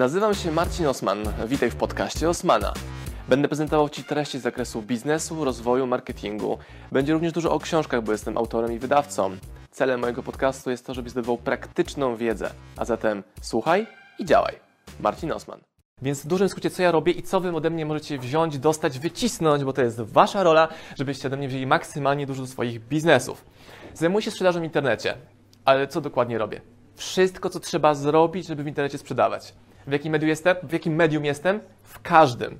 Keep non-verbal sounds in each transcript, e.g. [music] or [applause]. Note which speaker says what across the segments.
Speaker 1: Nazywam się Marcin Osman. Witaj w podcaście Osmana. Będę prezentował Ci treści z zakresu biznesu, rozwoju, marketingu. Będzie również dużo o książkach, bo jestem autorem i wydawcą. Celem mojego podcastu jest to, żebyś zdobywał praktyczną wiedzę. A zatem słuchaj i działaj. Marcin Osman. Więc w dużym skrócie, co ja robię i co Wy ode mnie możecie wziąć, dostać, wycisnąć, bo to jest Wasza rola, żebyście ode mnie wzięli maksymalnie dużo do swoich biznesów. Zajmuję się sprzedażą w internecie. Ale co dokładnie robię? Wszystko, co trzeba zrobić, żeby w internecie sprzedawać. W jakim medium jestem? W jakim medium jestem? W każdym.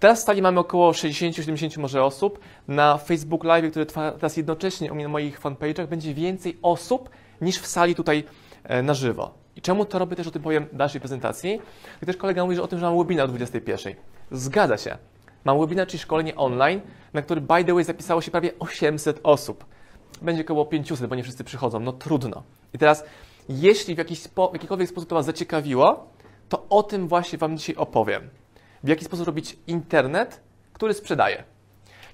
Speaker 1: Teraz w sali mamy około 60-70 może osób. Na Facebook Live, który trwa teraz jednocześnie u mnie na moich fanpage'ach, będzie więcej osób niż w sali tutaj e, na żywo. I czemu to robię, też o tym powiem w dalszej prezentacji. I też kolega mówi że o tym, że mam webinar o 21. Zgadza się. Mam webinar, czyli szkolenie online, na który by the way zapisało się prawie 800 osób. Będzie około 500, bo nie wszyscy przychodzą. No trudno. I teraz, jeśli w, jakiś spo, w jakikolwiek sposób to Was zaciekawiło, to o tym właśnie Wam dzisiaj opowiem. W jaki sposób robić internet, który sprzedaje.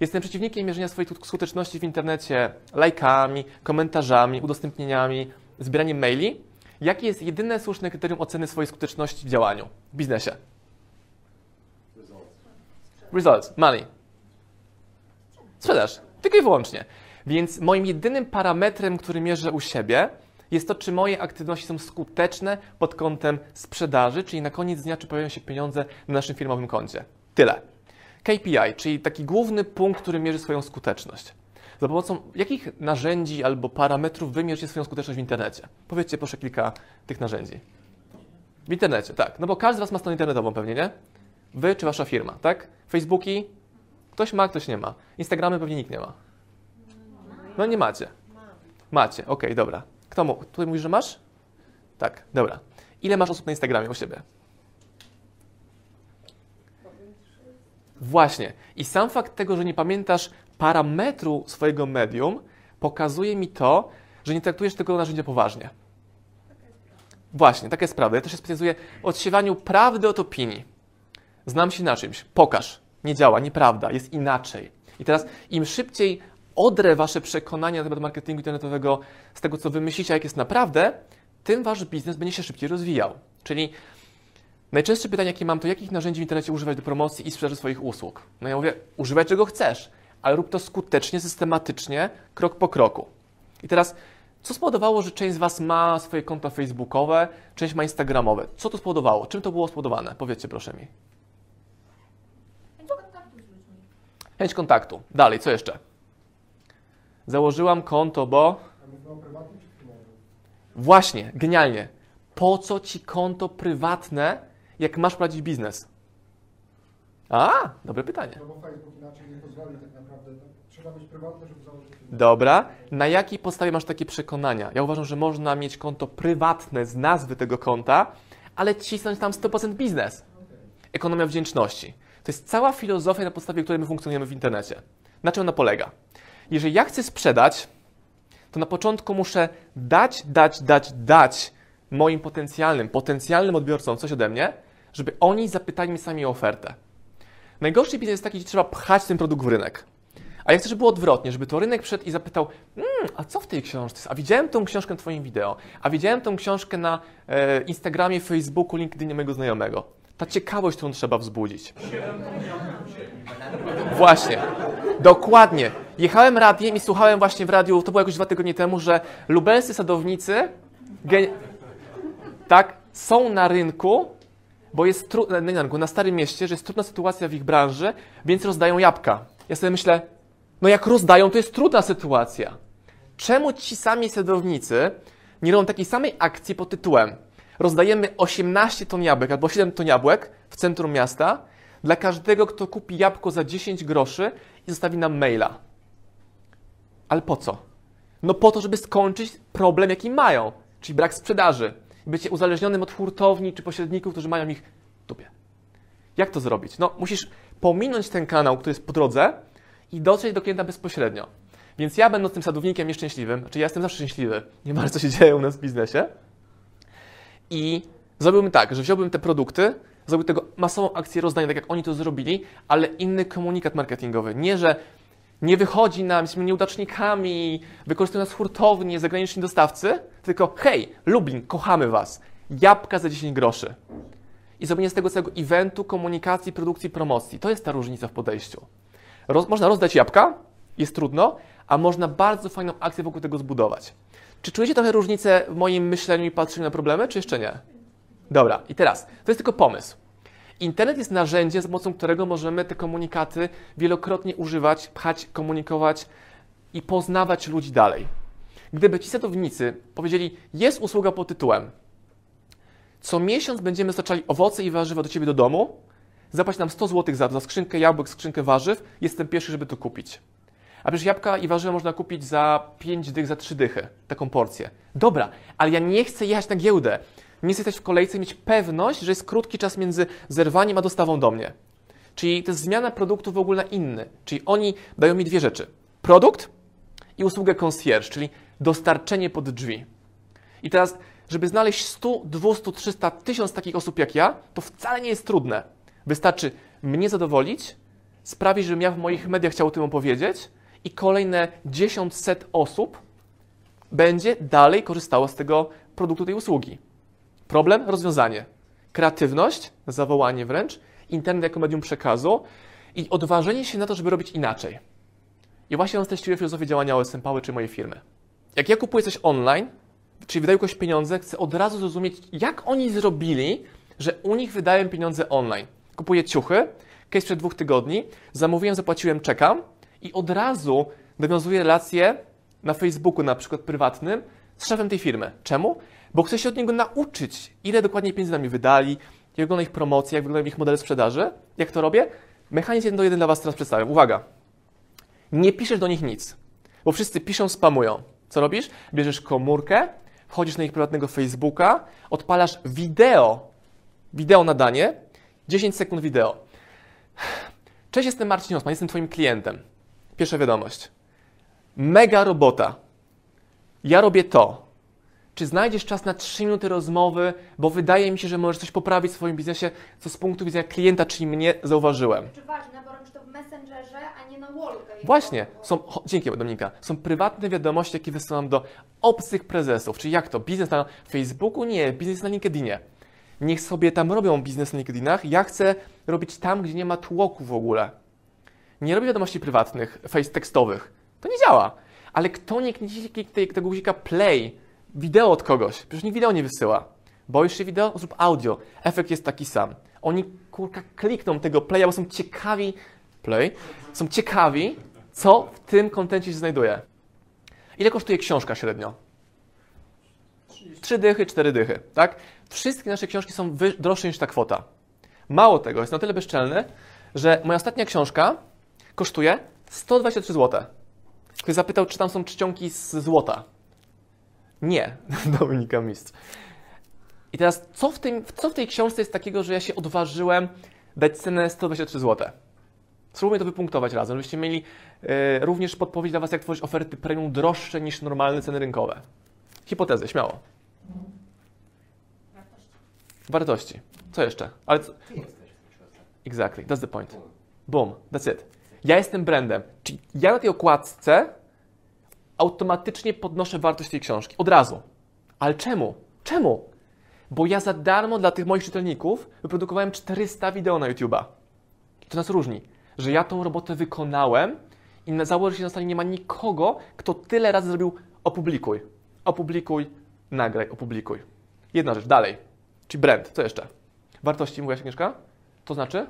Speaker 1: Jestem przeciwnikiem mierzenia swojej skuteczności w internecie lajkami, komentarzami, udostępnieniami, zbieraniem maili. Jakie jest jedyne słuszne kryterium oceny swojej skuteczności w działaniu, w biznesie? Results, money. Sprzedaż, tylko i wyłącznie. Więc moim jedynym parametrem, który mierzę u siebie, jest to, czy moje aktywności są skuteczne pod kątem sprzedaży, czyli na koniec dnia, czy pojawiają się pieniądze na naszym firmowym koncie. Tyle. KPI, czyli taki główny punkt, który mierzy swoją skuteczność. Za pomocą jakich narzędzi albo parametrów wymierzycie swoją skuteczność w internecie? Powiedzcie proszę kilka tych narzędzi. W internecie, tak. No bo każdy z Was ma stronę internetową pewnie, nie? Wy czy Wasza firma, tak? Facebooki? Ktoś ma, ktoś nie ma. Instagramy pewnie nikt nie ma. No nie macie. Macie, okej, okay, dobra. Kto mu? Tutaj mówisz, że masz? Tak, dobra. Ile masz osób na Instagramie u siebie? Właśnie. I sam fakt tego, że nie pamiętasz parametru swojego medium, pokazuje mi to, że nie traktujesz tego narzędzia poważnie. Właśnie, taka jest prawda. Ja też się specjalizuję w odsiewaniu prawdy od opinii. Znam się na czymś. Pokaż. Nie działa, nieprawda, jest inaczej. I teraz im szybciej odrę wasze przekonania na temat marketingu internetowego z tego, co wymyślicie, jak jest naprawdę, tym wasz biznes będzie się szybciej rozwijał. Czyli najczęstsze pytanie, jakie mam, to jakich narzędzi w internecie używać do promocji i sprzedaży swoich usług? No ja mówię, używaj czego chcesz, ale rób to skutecznie, systematycznie, krok po kroku. I teraz, co spowodowało, że część z Was ma swoje konta facebookowe, część ma instagramowe? Co to spowodowało? Czym to było spowodowane? Powiedzcie proszę mi.
Speaker 2: Chęć kontaktu z ludźmi.
Speaker 1: Chęć kontaktu. Dalej, co jeszcze? Założyłam konto, bo. Właśnie, genialnie. Po co ci konto prywatne, jak masz prowadzić biznes? A, dobre pytanie.
Speaker 3: No tak. No.
Speaker 1: Dobra. Na jakiej podstawie masz takie przekonania? Ja uważam, że można mieć konto prywatne z nazwy tego konta, ale cisnąć tam 100% biznes. Ekonomia wdzięczności. To jest cała filozofia, na podstawie której my funkcjonujemy w internecie. Na czym ona polega? Jeżeli ja chcę sprzedać, to na początku muszę dać, dać, dać, dać moim potencjalnym, potencjalnym odbiorcom coś ode mnie, żeby oni zapytali mnie sami o ofertę. Najgorszy biznes jest taki, że trzeba pchać ten produkt w rynek. A ja chcę, żeby było odwrotnie, żeby to rynek przyszedł i zapytał, mmm, a co w tej książce jest? A widziałem tą książkę na Twoim wideo, a widziałem tą książkę na e, Instagramie, Facebooku, LinkedInie mojego znajomego. Ta ciekawość, którą trzeba wzbudzić. Właśnie. Dokładnie. Jechałem radiem i słuchałem właśnie w radiu, to było jakoś dwa tygodnie temu, że lubelscy sadownicy tak, są na rynku, bo jest nie na na Starym Mieście, że jest trudna sytuacja w ich branży, więc rozdają jabłka. Ja sobie myślę, no jak rozdają, to jest trudna sytuacja. Czemu ci sami sadownicy nie robią takiej samej akcji pod tytułem rozdajemy 18 ton jabłek albo 7 ton jabłek w centrum miasta dla każdego, kto kupi jabłko za 10 groszy i zostawi nam maila. Ale po co? No po to, żeby skończyć problem, jaki mają, czyli brak sprzedaży. Bycie uzależnionym od hurtowni czy pośredników, którzy mają ich w. Jak to zrobić? No, musisz pominąć ten kanał, który jest po drodze i dotrzeć do klienta bezpośrednio. Więc ja będąc tym sadownikiem nieszczęśliwym, znaczy ja jestem zawsze szczęśliwy, [laughs] nie ma co się dzieje u nas w biznesie, i zrobiłbym tak, że wziąłbym te produkty, zrobił tego masową akcję rozdania, tak jak oni to zrobili, ale inny komunikat marketingowy. Nie, że nie wychodzi nam, jesteśmy nieudacznikami, wykorzystują nas hurtownie, zagraniczni dostawcy, tylko hej, Lublin, kochamy Was, jabłka za 10 groszy. i zrobienie z tego całego eventu, komunikacji, produkcji, promocji. To jest ta różnica w podejściu. Roz, można rozdać jabłka, jest trudno, a można bardzo fajną akcję wokół tego zbudować. Czy czujecie trochę różnicę w moim myśleniu i patrzeniu na problemy, czy jeszcze nie? Dobra, i teraz, to jest tylko pomysł. Internet jest narzędziem, za pomocą którego możemy te komunikaty wielokrotnie używać, pchać, komunikować i poznawać ludzi dalej. Gdyby ci sadownicy powiedzieli, jest usługa pod tytułem co miesiąc będziemy dostarczali owoce i warzywa do Ciebie do domu, zapłać nam 100 zł za to, za skrzynkę jabłek, skrzynkę warzyw, jestem pierwszy, żeby to kupić. A przecież jabłka i warzywa można kupić za 5 dych, za 3 dychy, taką porcję. Dobra, ale ja nie chcę jechać na giełdę. Nie chcę stać w kolejce mieć pewność, że jest krótki czas między zerwaniem a dostawą do mnie. Czyli to jest zmiana produktu w ogóle na inny. Czyli oni dają mi dwie rzeczy. Produkt i usługę concierge, czyli dostarczenie pod drzwi. I teraz, żeby znaleźć 100, 200, 300, 1000 takich osób jak ja, to wcale nie jest trudne. Wystarczy mnie zadowolić, sprawić, żebym ja w moich mediach chciał o tym opowiedzieć i kolejne 10 set osób będzie dalej korzystało z tego produktu, tej usługi. Problem, rozwiązanie. Kreatywność, zawołanie wręcz, internet jako medium przekazu i odważenie się na to, żeby robić inaczej. I właśnie on teściuje filozofię działania OSM Power czy mojej firmy. Jak ja kupuję coś online, czyli wydaję kogoś pieniądze, chcę od razu zrozumieć, jak oni zrobili, że u nich wydają pieniądze online. Kupuję ciuchy, case przed dwóch tygodni, zamówiłem, zapłaciłem, czekam i od razu nawiązuję relacje na Facebooku, na przykład prywatnym, z szefem tej firmy. Czemu? Bo chcę się od niego nauczyć, ile dokładnie pieniędzy na mnie wydali, jak wygląda ich promocja, jak wyglądają ich modele sprzedaży. Jak to robię? Mechanizm jeden do jeden dla Was teraz przedstawiam. Uwaga! Nie piszesz do nich nic, bo wszyscy piszą, spamują. Co robisz? Bierzesz komórkę, wchodzisz na ich prywatnego Facebooka, odpalasz wideo, wideo nadanie, 10 sekund wideo. Cześć, jestem Marcin Osman, jestem Twoim klientem. Pierwsza wiadomość. Mega robota. Ja robię to. Czy znajdziesz czas na 3 minuty rozmowy, bo wydaje mi się, że możesz coś poprawić w swoim biznesie, co z punktu widzenia klienta, czyli mnie, zauważyłem.
Speaker 2: Czy ważne, bo robisz to w Messengerze, a nie na Wallkę.
Speaker 1: Właśnie, są, cho- dzięki Dominika, są prywatne wiadomości, jakie wysyłam do obcych prezesów. Czyli jak to? Biznes na Facebooku? Nie, biznes na LinkedInie. Niech sobie tam robią biznes na LinkedInach. Ja chcę robić tam, gdzie nie ma tłoku w ogóle. Nie robię wiadomości prywatnych, face tekstowych. To nie działa. Ale kto nie kliknie tego guzika play, wideo od kogoś, przecież nikt wideo nie wysyła. Boisz się wideo? Zrób audio. Efekt jest taki sam. Oni kurka klikną tego playa, bo są ciekawi, play, są ciekawi, co w tym kontencie się znajduje. Ile kosztuje książka średnio? Trzy dychy, cztery dychy, tak? Wszystkie nasze książki są droższe niż ta kwota. Mało tego, jest na tyle bezczelny, że moja ostatnia książka kosztuje 123 zł. Ktoś zapytał, czy tam są czcionki z złota. Nie, [laughs] Dominika Mistrz. I teraz, co w, tym, co w tej książce jest takiego, że ja się odważyłem dać cenę 123 zł? Spróbujmy to wypunktować razem, żebyście mieli e, również podpowiedź dla Was, jak tworzyć oferty premium droższe niż normalne ceny rynkowe. Hipotezy, śmiało. Wartości. Co jeszcze? Ale co? Exactly, that's the point. Boom, that's it. Ja jestem brandem. Czyli ja na tej okładce automatycznie podnoszę wartość tej książki. Od razu. Ale czemu? Czemu? Bo ja za darmo dla tych moich czytelników wyprodukowałem 400 wideo na YouTube'a. I to nas różni, że ja tą robotę wykonałem i na założę się na stanie nie ma nikogo, kto tyle razy zrobił opublikuj, opublikuj, nagraj, opublikuj. Jedna rzecz, dalej. Czyli brand. Co jeszcze? Wartości, mówiłaś Agnieszka? To znaczy?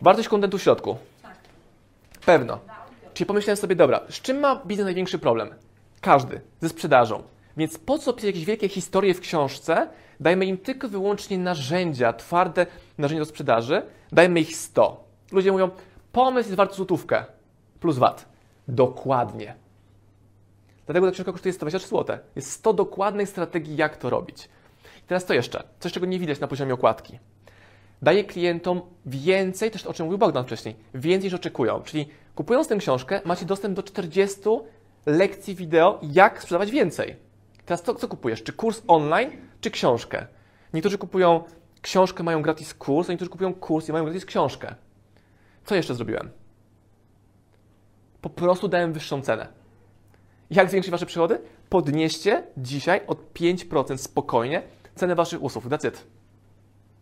Speaker 1: Wartość kontentu w środku.
Speaker 2: Tak.
Speaker 1: Pewno. Czyli pomyślałem sobie, dobra, z czym ma biznes największy problem? Każdy. Ze sprzedażą. Więc po co pisać jakieś wielkie historie w książce? Dajmy im tylko wyłącznie narzędzia, twarde narzędzia do sprzedaży. Dajmy ich 100. Ludzie mówią, pomysł jest wart złotówkę plus VAT. Dokładnie. Dlatego ta książka kosztuje 123 zł. Jest 100 dokładnych strategii, jak to robić. I teraz co jeszcze? Coś, czego nie widać na poziomie okładki. Daje klientom więcej, też o czym mówił Bogdan wcześniej, więcej niż oczekują. Czyli kupując tę książkę, macie dostęp do 40 lekcji wideo, jak sprzedawać więcej. Teraz co, co kupujesz? Czy kurs online, czy książkę? Niektórzy kupują książkę, mają gratis kurs, a niektórzy kupują kurs i mają gratis książkę. Co jeszcze zrobiłem? Po prostu dałem wyższą cenę. Jak zwiększyć Wasze przychody? Podnieście dzisiaj od 5% spokojnie cenę Waszych usług. That's it.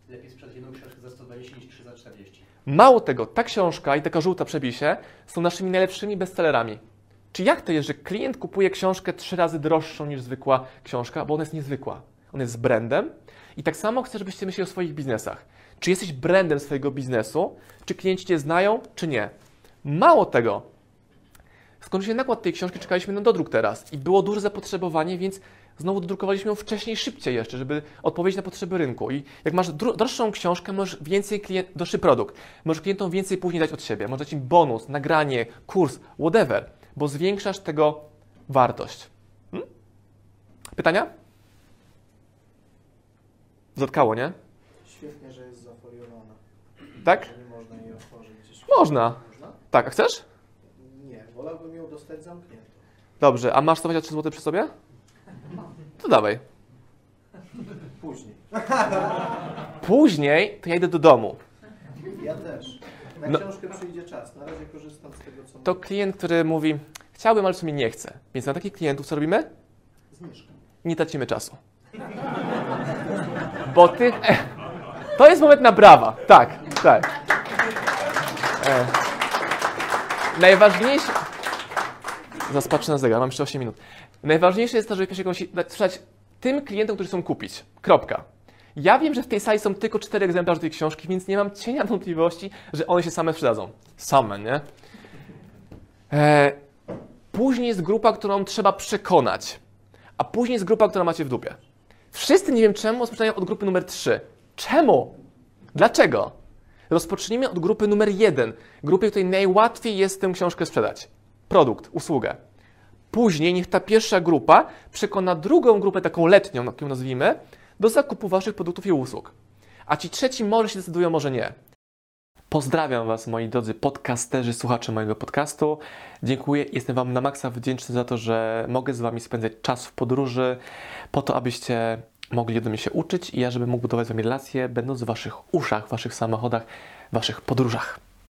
Speaker 4: Lepiej sprzedać jedną książkę za 120 niż 3 za 40.
Speaker 1: Mało tego, ta książka i taka żółta przepisie są naszymi najlepszymi bestsellerami. Czy jak to jest, że klient kupuje książkę trzy razy droższą niż zwykła książka, bo ona jest niezwykła. Ona jest brandem i tak samo chcę, żebyście myśleli o swoich biznesach. Czy jesteś brandem swojego biznesu, czy klienci Cię znają, czy nie. Mało tego, skończył się nakład tej książki, czekaliśmy na dodruk teraz i było duże zapotrzebowanie, więc znowu dodrukowaliśmy ją wcześniej, szybciej jeszcze, żeby odpowiedzieć na potrzeby rynku. I jak masz dro- droższą książkę, możesz więcej klient, droższy produkt, możesz klientom więcej później dać od siebie, możesz dać im bonus, nagranie, kurs, whatever, bo zwiększasz tego wartość. Hmm? Pytania? Zatkało, nie?
Speaker 5: Świetnie, że jest zafoliowana.
Speaker 1: Tak?
Speaker 5: Że nie można jej otworzyć.
Speaker 1: Można? Tak, a chcesz?
Speaker 5: Wolałbym ją dostać zamkniętą.
Speaker 1: Dobrze, a masz 123 zł przy sobie? To dawaj.
Speaker 5: Później.
Speaker 1: Później to ja idę do domu.
Speaker 5: Ja też. Na
Speaker 1: No.
Speaker 5: książkę przyjdzie czas. Na razie korzystam z tego, co
Speaker 1: To klient, który mówi, chciałbym, ale w sumie nie chcę. Więc na takich klientów co robimy?
Speaker 5: Zniżka.
Speaker 1: Nie tracimy czasu. Bo ty... E, to jest moment na brawa. Tak, tak. E, najważniejsze... Zaraz na zegar, mam jeszcze 8 minut. Najważniejsze jest to, żeby jakąś sprzedać tym klientom, którzy chcą kupić. Kropka. Ja wiem, że w tej sali są tylko cztery egzemplarze tej książki, więc nie mam cienia [laughs] wątpliwości, że one się same sprzedadzą. Same, nie? E, później jest grupa, którą trzeba przekonać a później jest grupa, która macie w dupie. Wszyscy nie wiem czemu rozpoczynają od grupy numer 3. Czemu? Dlaczego? Rozpocznijmy od grupy numer 1, grupy, której najłatwiej jest tę książkę sprzedać. Produkt, usługę. Później niech ta pierwsza grupa przekona drugą grupę, taką letnią, tak ją nazwijmy, do zakupu waszych produktów i usług. A ci trzeci może się decydują, może nie. Pozdrawiam Was, moi drodzy podcasterzy, słuchacze mojego podcastu. Dziękuję, jestem Wam na maksa wdzięczny za to, że mogę z Wami spędzać czas w podróży, po to, abyście mogli ode mnie się uczyć i ja, żebym mógł budować z Wami relacje, będąc w Waszych uszach, w Waszych samochodach, w Waszych podróżach.